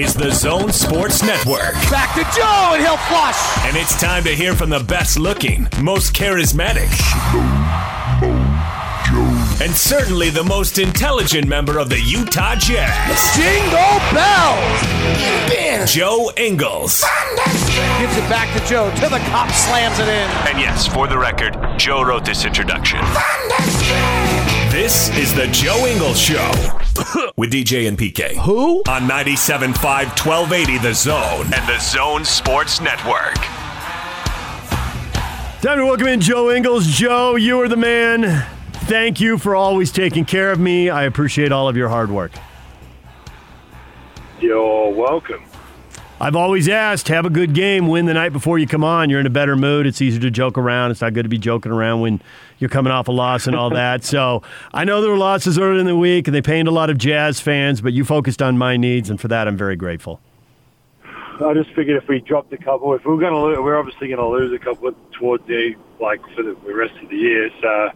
is the Zone Sports Network. Back to Joe, and he'll flush. And it's time to hear from the best looking, most charismatic, and certainly the most intelligent member of the Utah Jazz, Jingle bells. Joe Ingles. Gives it back to Joe. To the cop, slams it in. And yes, for the record, Joe wrote this introduction. This is the Joe Ingles Show with DJ and PK. Who? On 97.5 1280 The Zone and the Zone Sports Network. Time to welcome in Joe Ingles. Joe, you are the man. Thank you for always taking care of me. I appreciate all of your hard work. You're welcome. I've always asked, have a good game, win the night before you come on. You're in a better mood. It's easier to joke around. It's not good to be joking around when you're coming off a loss and all that. So I know there were losses early in the week, and they pained a lot of Jazz fans, but you focused on my needs, and for that, I'm very grateful. I just figured if we dropped a couple, if we we're going to lose, we're obviously going to lose a couple towards the like for the rest of the year. So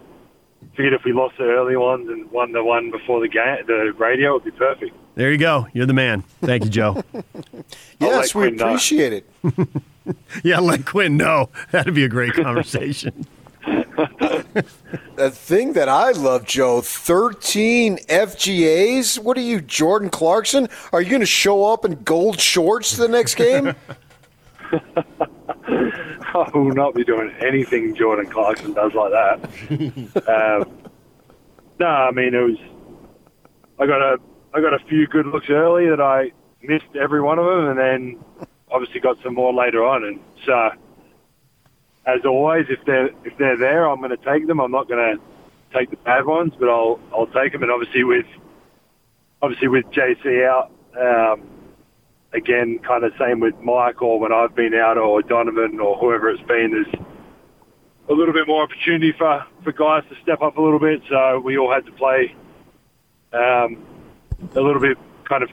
figured if we lost the early ones and won the one before the game, the radio would be perfect. There you go. You're the man. Thank you, Joe. yes, we Quinn know. appreciate it. yeah, let Quinn know. That'd be a great conversation. The thing that I love, Joe, 13 FGAs. What are you, Jordan Clarkson? Are you going to show up in gold shorts the next game? I will not be doing anything Jordan Clarkson does like that. um, no, I mean it was. I got a I got a few good looks early that I missed every one of them, and then obviously got some more later on. And so, as always, if they're if they're there, I'm going to take them. I'm not going to take the bad ones, but I'll I'll take them. And obviously with obviously with JC out. Um, again, kind of same with Mike or when I've been out or Donovan or whoever it's been, there's a little bit more opportunity for, for guys to step up a little bit. So we all had to play um, a little bit kind of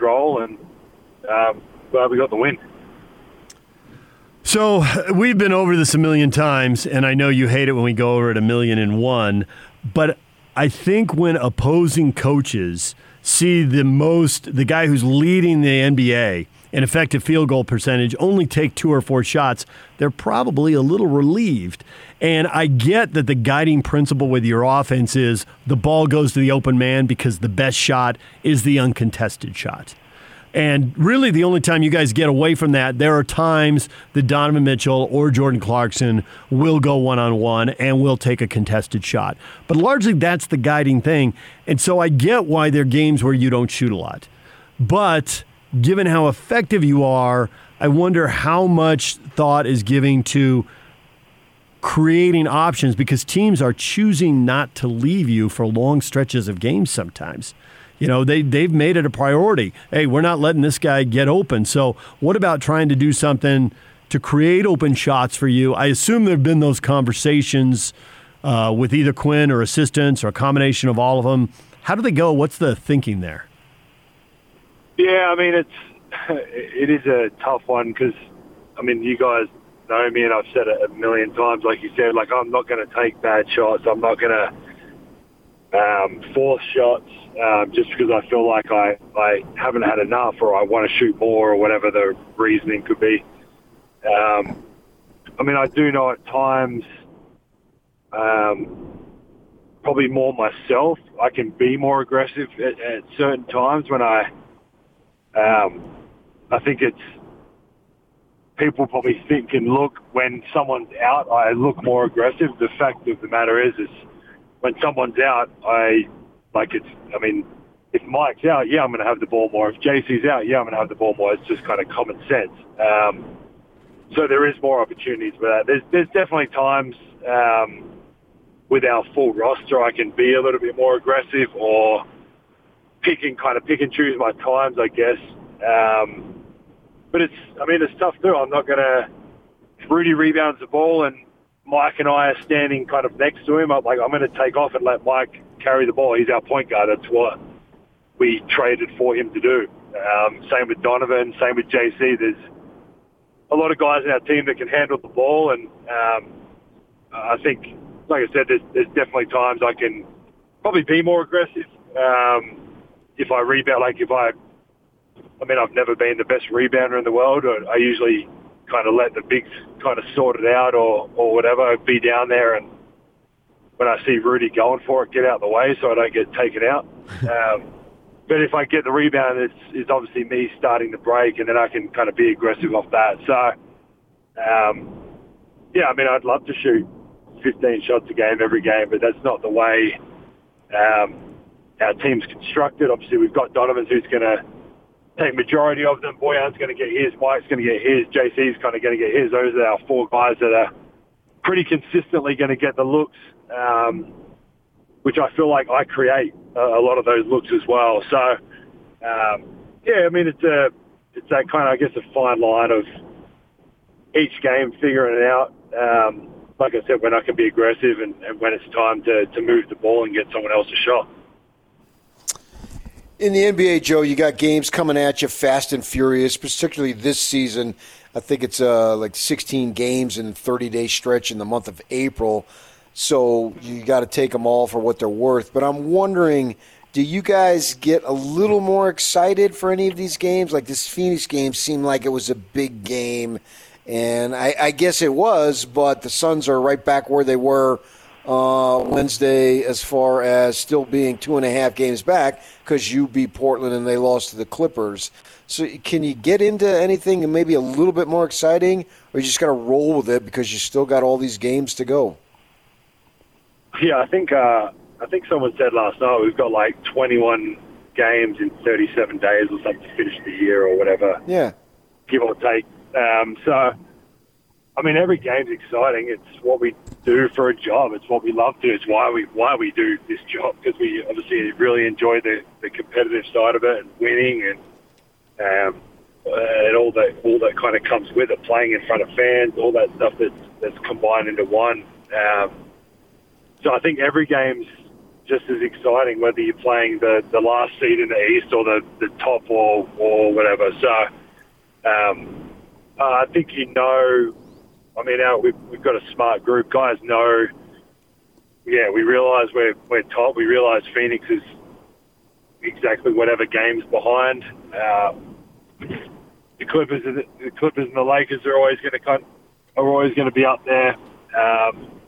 role and um, well, we got the win. So we've been over this a million times, and I know you hate it when we go over it a million and one, but I think when opposing coaches see the most, the guy who's leading the NBA in effective field goal percentage only take two or four shots, they're probably a little relieved. And I get that the guiding principle with your offense is the ball goes to the open man because the best shot is the uncontested shot. And really, the only time you guys get away from that, there are times that Donovan Mitchell or Jordan Clarkson will go one on one and will take a contested shot. But largely, that's the guiding thing. And so I get why there are games where you don't shoot a lot. But given how effective you are, I wonder how much thought is giving to creating options because teams are choosing not to leave you for long stretches of games sometimes. You know, they, they've made it a priority. Hey, we're not letting this guy get open. So, what about trying to do something to create open shots for you? I assume there have been those conversations uh, with either Quinn or assistants or a combination of all of them. How do they go? What's the thinking there? Yeah, I mean, it's it is a tough one because, I mean, you guys know me and I've said it a million times, like you said, like I'm not going to take bad shots. I'm not going to um, force shots um, just because I feel like I, I haven't had enough or I want to shoot more or whatever the reasoning could be. Um, I mean, I do know at times, um, probably more myself, I can be more aggressive at, at certain times when I, um, I think it's people probably think and look when someone's out, I look more aggressive. The fact of the matter is, is when someone's out, I like it's. I mean, if Mike's out, yeah, I'm going to have the ball more. If JC's out, yeah, I'm going to have the ball more. It's just kind of common sense. Um, so there is more opportunities for that. There's there's definitely times um, with our full roster I can be a little bit more aggressive or pick and kind of pick and choose my times, I guess. Um, but it's, I mean, it's tough too. I'm not going to. Rudy rebounds the ball, and Mike and I are standing kind of next to him. I'm like, I'm going to take off and let Mike carry the ball. He's our point guard. That's what we traded for him to do. Um, same with Donovan. Same with JC. There's a lot of guys in our team that can handle the ball, and um, I think, like I said, there's, there's definitely times I can probably be more aggressive. Um, if I rebound, like if I I mean, I've never been the best rebounder in the world. I usually kind of let the bigs kind of sort it out or, or whatever, be down there and when I see Rudy going for it, get out of the way so I don't get taken out. Um, but if I get the rebound, it's, it's obviously me starting the break, and then I can kind of be aggressive off that. So, um, yeah, I mean, I'd love to shoot 15 shots a game every game, but that's not the way um, our team's constructed. Obviously, we've got Donovan who's going to take majority of them. Bojan's going to get his. Mike's going to get his. JC's kind of going to get his. Those are our four guys that are pretty consistently going to get the looks, um, which I feel like I create a, a lot of those looks as well. So, um, yeah, I mean, it's a it's that kind of I guess a fine line of each game figuring it out. Um, like I said, when I can be aggressive and, and when it's time to, to move the ball and get someone else a shot. In the NBA, Joe, you got games coming at you fast and furious, particularly this season. I think it's uh, like 16 games in a 30 day stretch in the month of April. So you got to take them all for what they're worth. But I'm wondering, do you guys get a little more excited for any of these games? Like this Phoenix game seemed like it was a big game, and I, I guess it was, but the Suns are right back where they were uh, Wednesday as far as still being two and a half games back because you beat Portland and they lost to the Clippers. So can you get into anything maybe a little bit more exciting, or you just got to roll with it because you still got all these games to go? Yeah, I think uh, I think someone said last night we've got like 21 games in 37 days or something to finish the year or whatever. Yeah, give or take. Um, so, I mean, every game's exciting. It's what we do for a job. It's what we love to. It's why we why we do this job because we obviously really enjoy the, the competitive side of it and winning and um, and all that all that kind of comes with it. Playing in front of fans, all that stuff that's that's combined into one. Um, so I think every game's just as exciting, whether you're playing the, the last seed in the East or the, the top or, or whatever. So um, uh, I think you know, I mean, our, we've, we've got a smart group. Guys know, yeah, we realise we're, we're top. We realise Phoenix is exactly whatever game's behind. Uh, the Clippers, the, the Clippers and the Lakers are always going to are always going to be up there. Um,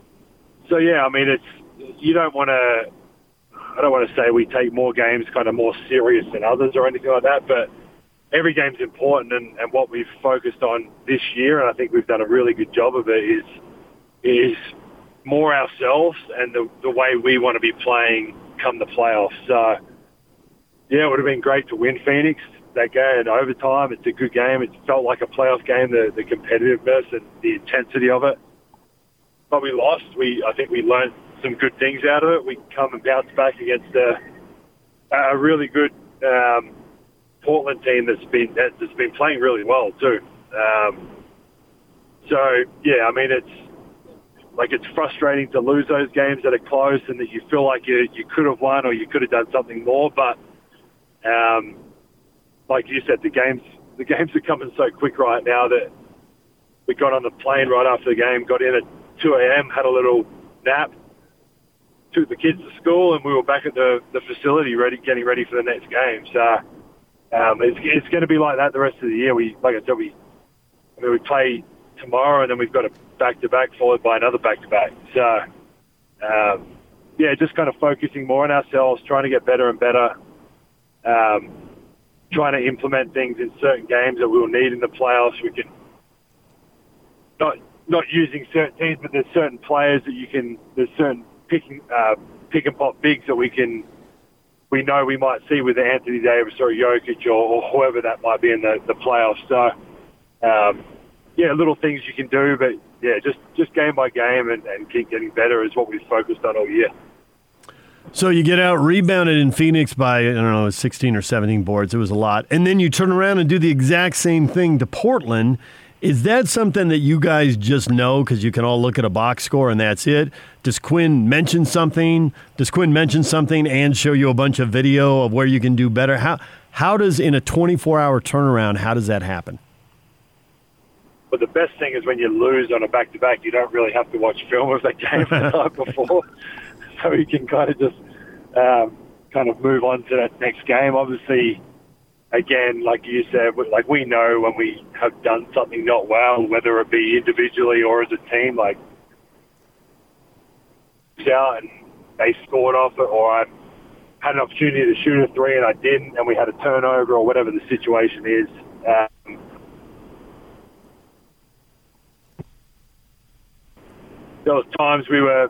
so yeah, I mean, it's you don't want to. I don't want to say we take more games kind of more serious than others or anything like that, but every game's important, and, and what we've focused on this year, and I think we've done a really good job of it, is is more ourselves and the, the way we want to be playing come the playoffs. So, yeah, it would have been great to win Phoenix that game in overtime. It's a good game. It felt like a playoff game, the, the competitiveness and the intensity of it but we lost. We I think we learned some good things out of it. We come and bounce back against a, a really good um, Portland team that's been that's been playing really well too. Um, so yeah, I mean it's like it's frustrating to lose those games that are close and that you feel like you you could have won or you could have done something more. But um, like you said, the games the games are coming so quick right now that we got on the plane right after the game, got in at 2 a.m., had a little nap, took the kids to school, and we were back at the, the facility ready, getting ready for the next game. So um, it's, it's going to be like that the rest of the year. We, like I said, we, I mean, we play tomorrow, and then we've got a back-to-back followed by another back-to-back. So um, yeah, just kind of focusing more on ourselves, trying to get better and better. Um, trying to implement things in certain games that we'll need in the playoffs. We can not not using certain teams, but there's certain players that you can. There's certain picking uh, pick and pop bigs that we can. We know we might see with Anthony Davis or Jokic or, or whoever that might be in the, the playoffs. So, um, yeah, little things you can do, but yeah, just just game by game and, and keep getting better is what we've focused on all year. So you get out rebounded in Phoenix by I don't know 16 or 17 boards. It was a lot, and then you turn around and do the exact same thing to Portland is that something that you guys just know because you can all look at a box score and that's it? Does Quinn mention something? Does Quinn mention something and show you a bunch of video of where you can do better? How how does in a 24 hour turnaround how does that happen? But the best thing is when you lose on a back to back, you don't really have to watch film of that game the night before, so you can kind of just um, kind of move on to that next game. Obviously, again, like you said, like we know when we have done something not well, whether it be individually or as a team, like out and they scored off it, or I had an opportunity to shoot a three and I didn't, and we had a turnover or whatever the situation is. Um, there was times we were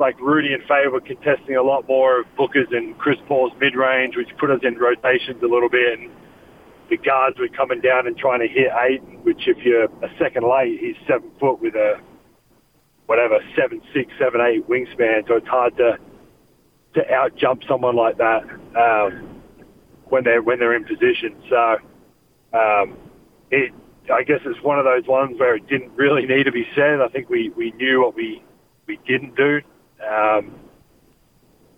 like Rudy and Faye were contesting a lot more of Booker's and Chris Paul's mid range, which put us in rotations a little bit. And the guards were coming down and trying to hit Ayton, which if you're a second late, he's seven foot with a whatever seven six seven eight wingspan, so it's hard to to out jump someone like that um, when they're when they're in position. So um, it I guess it's one of those ones where it didn't really need to be said. I think we, we knew what we we didn't do. Um,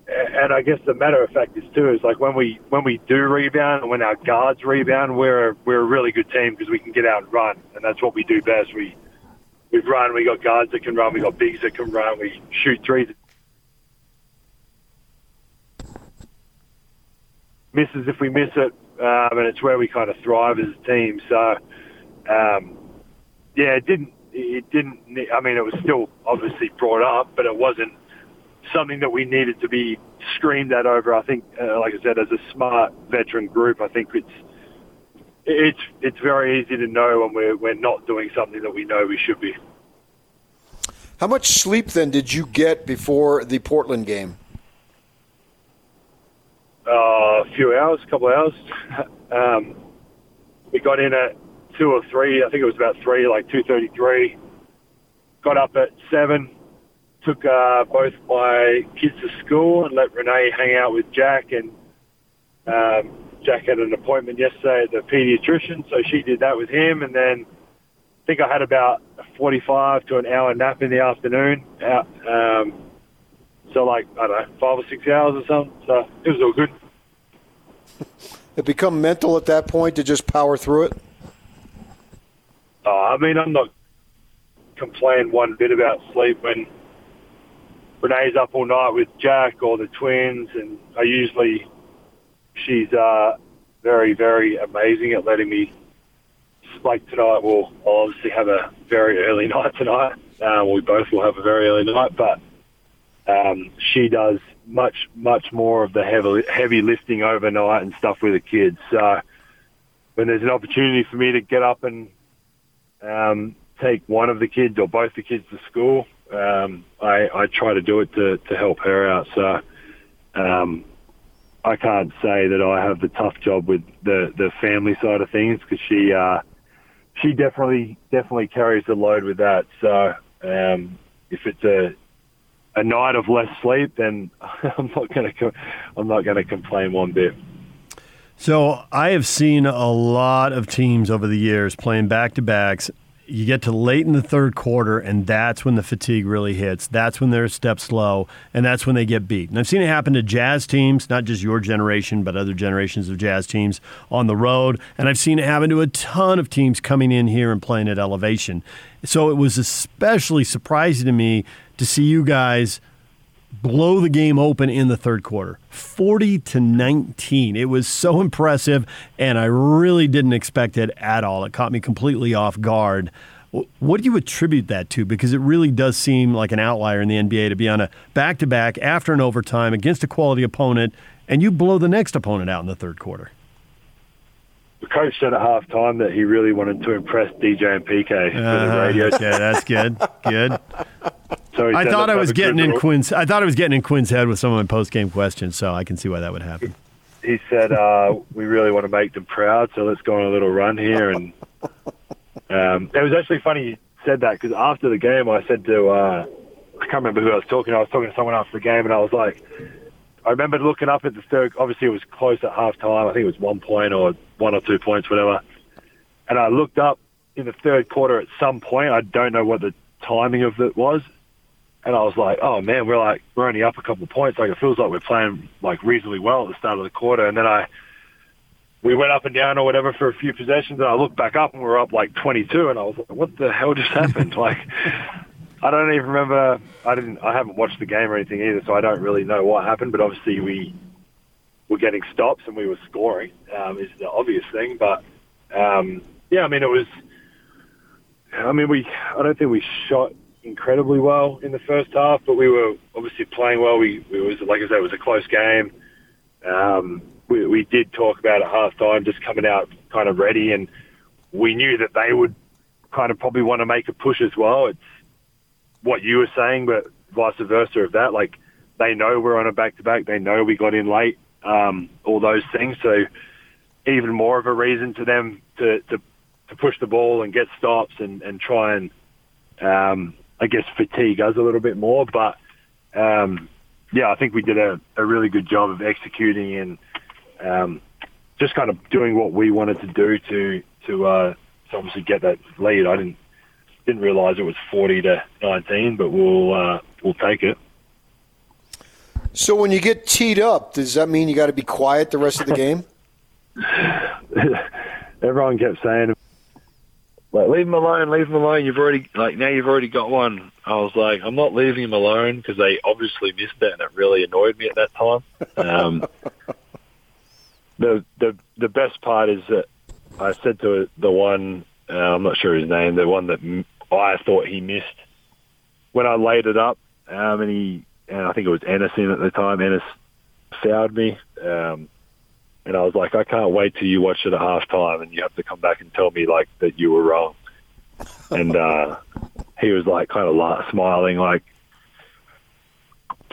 and I guess the matter of fact is too is like when we when we do rebound and when our guards rebound, we're we're a really good team because we can get out and run, and that's what we do best. We we run. We got guards that can run. We got bigs that can run. We shoot threes. Misses if we miss it, um, and it's where we kind of thrive as a team. So um, yeah, it didn't. It didn't. I mean, it was still obviously brought up, but it wasn't something that we needed to be screamed at over. I think, uh, like I said, as a smart veteran group, I think it's it's it's very easy to know when we're we're not doing something that we know we should be. How much sleep then did you get before the Portland game? Uh, a few hours, a couple of hours. um, we got in at two or three. I think it was about three, like two thirty-three. Got up at seven. Took uh, both my kids to school and let Renee hang out with Jack. And um, Jack had an appointment yesterday at the pediatrician, so she did that with him. And then I think I had about a forty-five to an hour nap in the afternoon. Out, um, so like I don't know, five or six hours or something. So it was all good. It become mental at that point to just power through it. Oh, I mean, I'm not complaining one bit about sleep when Renee's up all night with Jack or the twins, and I usually she's uh, very, very amazing at letting me. Like tonight, we'll I'll obviously have a very early night tonight. Um, we both will have a very early night, but um, she does much, much more of the heavy, heavy lifting overnight and stuff with the kids. So when there's an opportunity for me to get up and um, take one of the kids or both the kids to school, um, I, I try to do it to, to help her out. So um, I can't say that I have the tough job with the, the family side of things because she uh, she definitely definitely carries the load with that. So um, if it's a a night of less sleep, then I'm not going to I'm not going to complain one bit. So I have seen a lot of teams over the years playing back to backs. You get to late in the third quarter, and that's when the fatigue really hits. That's when they're a step slow, and that's when they get beat. And I've seen it happen to Jazz teams, not just your generation, but other generations of Jazz teams on the road. And I've seen it happen to a ton of teams coming in here and playing at elevation. So it was especially surprising to me to see you guys blow the game open in the third quarter. 40 to 19 it was so impressive and i really didn't expect it at all. It caught me completely off guard. What do you attribute that to? Because it really does seem like an outlier in the nba to be on a back-to-back after an overtime against a quality opponent and you blow the next opponent out in the third quarter the coach said at halftime that he really wanted to impress DJ and PK uh, for the uh-huh. radio. Yeah, that's good. Good. So I thought I was getting in Quinn's. I thought I was getting in Quinn's head with some of my post game questions, so I can see why that would happen. He said, uh, "We really want to make them proud, so let's go on a little run here." And um, it was actually funny you said that because after the game, I said to uh, I can't remember who I was talking. to. I was talking to someone after the game, and I was like, I remember looking up at the third. Obviously, it was close at half time. I think it was one point or one or two points, whatever. And I looked up in the third quarter at some point. I don't know what the timing of it was. And I was like, oh man, we're like, we're only up a couple of points. Like it feels like we're playing like reasonably well at the start of the quarter. And then I, we went up and down or whatever for a few possessions and I looked back up and we are up like 22 and I was like, what the hell just happened? like, I don't even remember. I didn't. I haven't watched the game or anything either, so I don't really know what happened. But obviously, we were getting stops and we were scoring um, is the obvious thing. But um, yeah, I mean, it was. I mean, we. I don't think we shot incredibly well in the first half, but we were obviously playing well. We, we was like I said, it was a close game. Um, we, we did talk about at halftime, just coming out kind of ready, and we knew that they would kind of probably want to make a push as well. It's what you were saying, but vice versa of that. Like they know we're on a back to back. They know we got in late. Um, all those things. So even more of a reason to them to, to, to push the ball and get stops and, and try and, um, I guess, fatigue us a little bit more. But, um, yeah, I think we did a, a really good job of executing and um, just kind of doing what we wanted to do to to, uh, to obviously get that lead. I didn't didn't realise it was forty to nineteen, but we'll uh, we'll take it. So when you get teed up, does that mean you got to be quiet the rest of the game? Everyone kept saying, like, leave him alone, leave him alone. You've already, like, now you've already got one. I was like, I'm not leaving him alone because they obviously missed that, and it really annoyed me at that time. Um, the, the, the best part is that I said to the one, uh, I'm not sure his name, the one that I thought he missed when I laid it up, um, and he, and I think it was Enes in at the time. Enes fouled me, um, and I was like, I can't wait till you watch it at halftime, and you have to come back and tell me like that you were wrong. and uh, he was like, kind of smiling, like.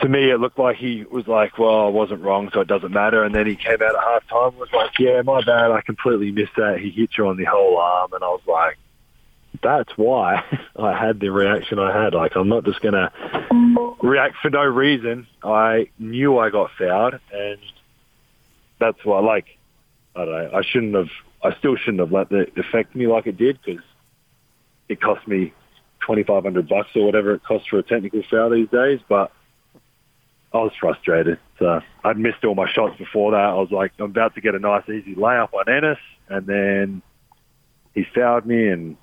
To me, it looked like he was like, "Well, I wasn't wrong, so it doesn't matter." And then he came out at halftime and was like, "Yeah, my bad. I completely missed that. He hit you on the whole arm." And I was like, that's why I had the reaction I had. Like, I'm not just going to react for no reason. I knew I got fouled, and that's why, like, I don't know, I shouldn't have, I still shouldn't have let it affect me like it did because it cost me 2500 bucks or whatever it costs for a technical foul these days, but I was frustrated. So I'd missed all my shots before that. I was like, I'm about to get a nice easy layup on Enes, and then he fouled me, and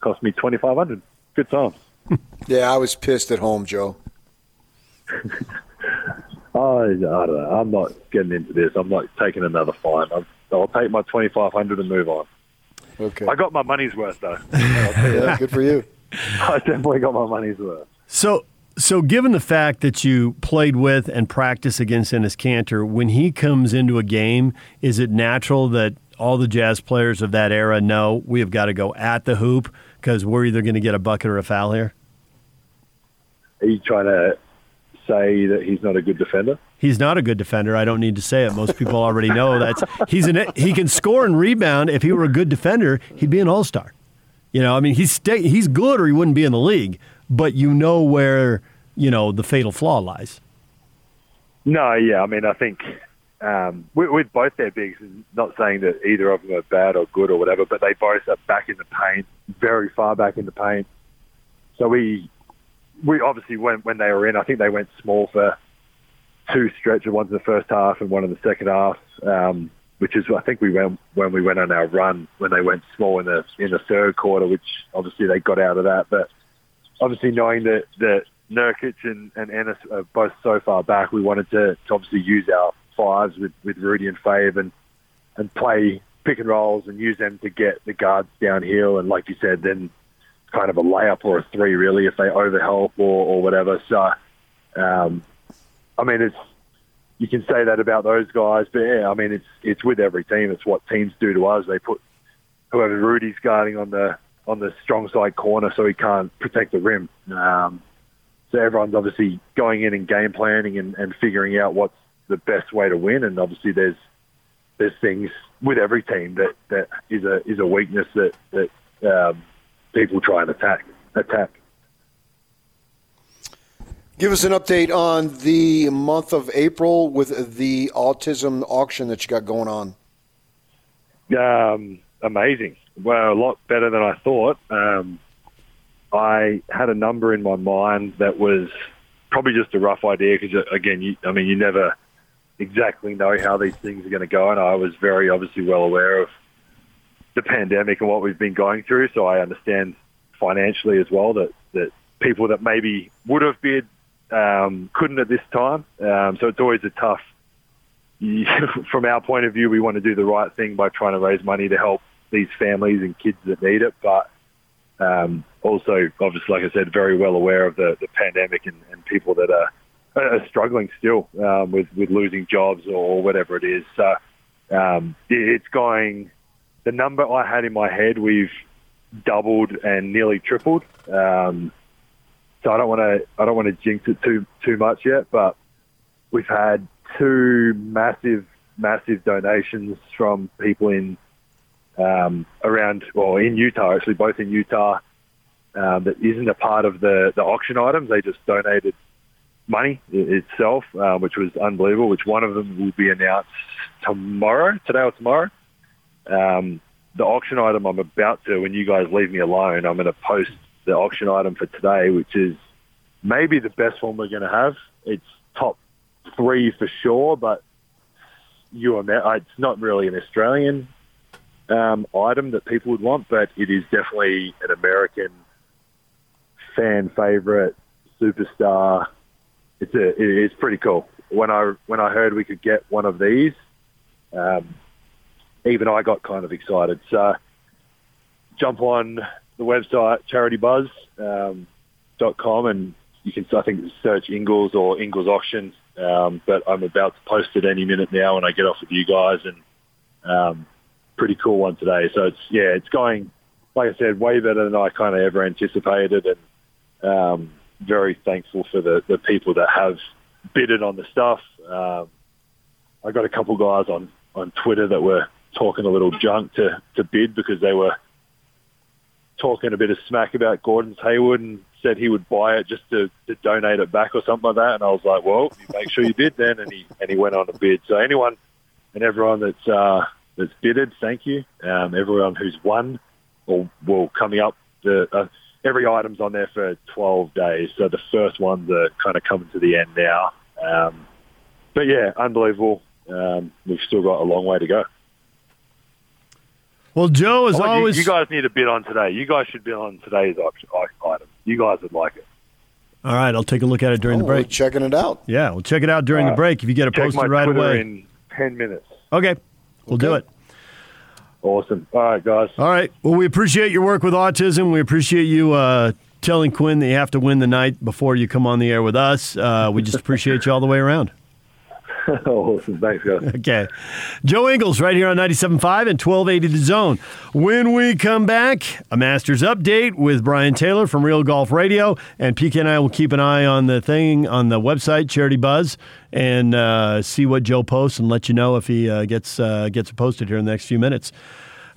cost me twenty five hundred. Good times. yeah, I was pissed at home, Joe. I, I don't know. I'm not getting into this. I'm not taking another fine. i will take my twenty five hundred and move on. Okay. I got my money's worth though. yeah, good for you. I definitely got my money's worth. So, so given the fact that you played with and practice against Enes Kanter, when he comes into a game, is it natural that all the Jazz players of that era know we have got to go at the hoop because we're either going to get a bucket or a foul here? Are you trying to say that he's not a good defender? He's not a good defender. I don't need to say it. Most people already know that he's an he can score and rebound. If he were a good defender, he'd be an all star. You know, I mean, he's stay, he's good or he wouldn't be in the league. But you know where you know the fatal flaw lies. No, yeah, I mean, I think um, with, with, both their bigs, not saying that either of them are bad or good or whatever, but they both are back in the paint, very far back in the paint. So we, we obviously went when they were in, I think they went small for two stretches, one in the first half and one in the second half, um, which is I think we went when we went on our run when they went small in the in the third quarter, which obviously they got out of that. But obviously knowing that that Nurkic and, and Enes are both so far back, we wanted to, to obviously use our fives with, with Rudy and Fave and, and play pick and rolls and use them to get the guards downhill. And like you said, then kind of a layup or a three really if they overhelp or, or whatever. So, um, I mean, it's, you can say that about those guys, but yeah, I mean, it's, it's with every team. It's what teams do to us. They put whoever Rudy's guarding on the, on the strong side corner so he can't protect the rim. Um, so everyone's obviously going in and game planning and, and figuring out what's the best way to win. And obviously, there's there's things with every team that, that is a is a weakness that that um, people try and attack attack. Give us an update on the month of April with the autism auction that you got going on. Um, amazing. Well, a lot better than I thought. Um, I had a number in my mind that was probably just a rough idea because, again, you, I mean, you never exactly know how these things are going to go, and I was very obviously well aware of the pandemic and what we've been going through. So I understand financially as well that that people that maybe would have bid um, couldn't at this time. Um, so it's always a tough from our point of view, we want to do the right thing by trying to raise money to help these families and kids that need it. But um, also, obviously, like I said, very well aware of the, the pandemic and, and people that are, are struggling still um, with, with losing jobs or whatever it is. So um, it's going, the number I had in my head, we've doubled and nearly tripled. Um, so I don't want to I don't want to jinx it too too much yet, but we've had two massive massive donations from people in um, around well in Utah actually both in Utah um, that isn't a part of the the auction items. They just donated money itself, uh, which was unbelievable. Which one of them will be announced tomorrow, today or tomorrow. Um, the auction item I'm about to, when you guys leave me alone, I'm going to post the auction item for today, which is maybe the best one we're going to have. It's top three for sure, but you uh, it's not really an Australian um, item that people would want, but it is definitely an American fan favorite superstar. It's a it's pretty cool. When I when I heard we could get one of these, um, even I got kind of excited. So jump on the website charitybuzz.com um, and you can, I think, search Ingles or Ingles Auction. Um, but I'm about to post it any minute now when I get off with you guys and um, pretty cool one today. So it's, yeah, it's going, like I said, way better than I kind of ever anticipated and um, very thankful for the, the people that have bidded on the stuff. Um, I got a couple guys on, on Twitter that were talking a little junk to, to bid because they were talking a bit of smack about Gordon Hayward and said he would buy it just to, to donate it back or something like that. And I was like, well, make sure you bid then. And he and he went on to bid. So anyone and everyone that's uh, that's bidded, thank you. Um, everyone who's won, or well, coming up, the uh, every item's on there for 12 days. So the first ones are kind of coming to the end now. Um, but yeah, unbelievable. Um, we've still got a long way to go. Well, Joe, as always, you, you, guys need a bid on today. You guys should bid on today's item. You guys would like it. All right, I'll take a look at it during oh, the break. checking it out. Yeah, we'll check it out during the break. If you get it posted right Twitter away in ten minutes. Okay, we'll okay. do it. Awesome. All right, guys. All right. Well, we appreciate your work with autism. We appreciate you uh, telling Quinn that you have to win the night before you come on the air with us. Uh, we just appreciate you all the way around. awesome. Thanks, guys. Okay. Joe Ingles right here on 97.5 and 1280 The Zone. When we come back, a Masters update with Brian Taylor from Real Golf Radio. And PK and I will keep an eye on the thing on the website, Charity Buzz, and uh, see what Joe posts and let you know if he uh, gets, uh, gets posted here in the next few minutes.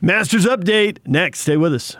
Masters update next. Stay with us.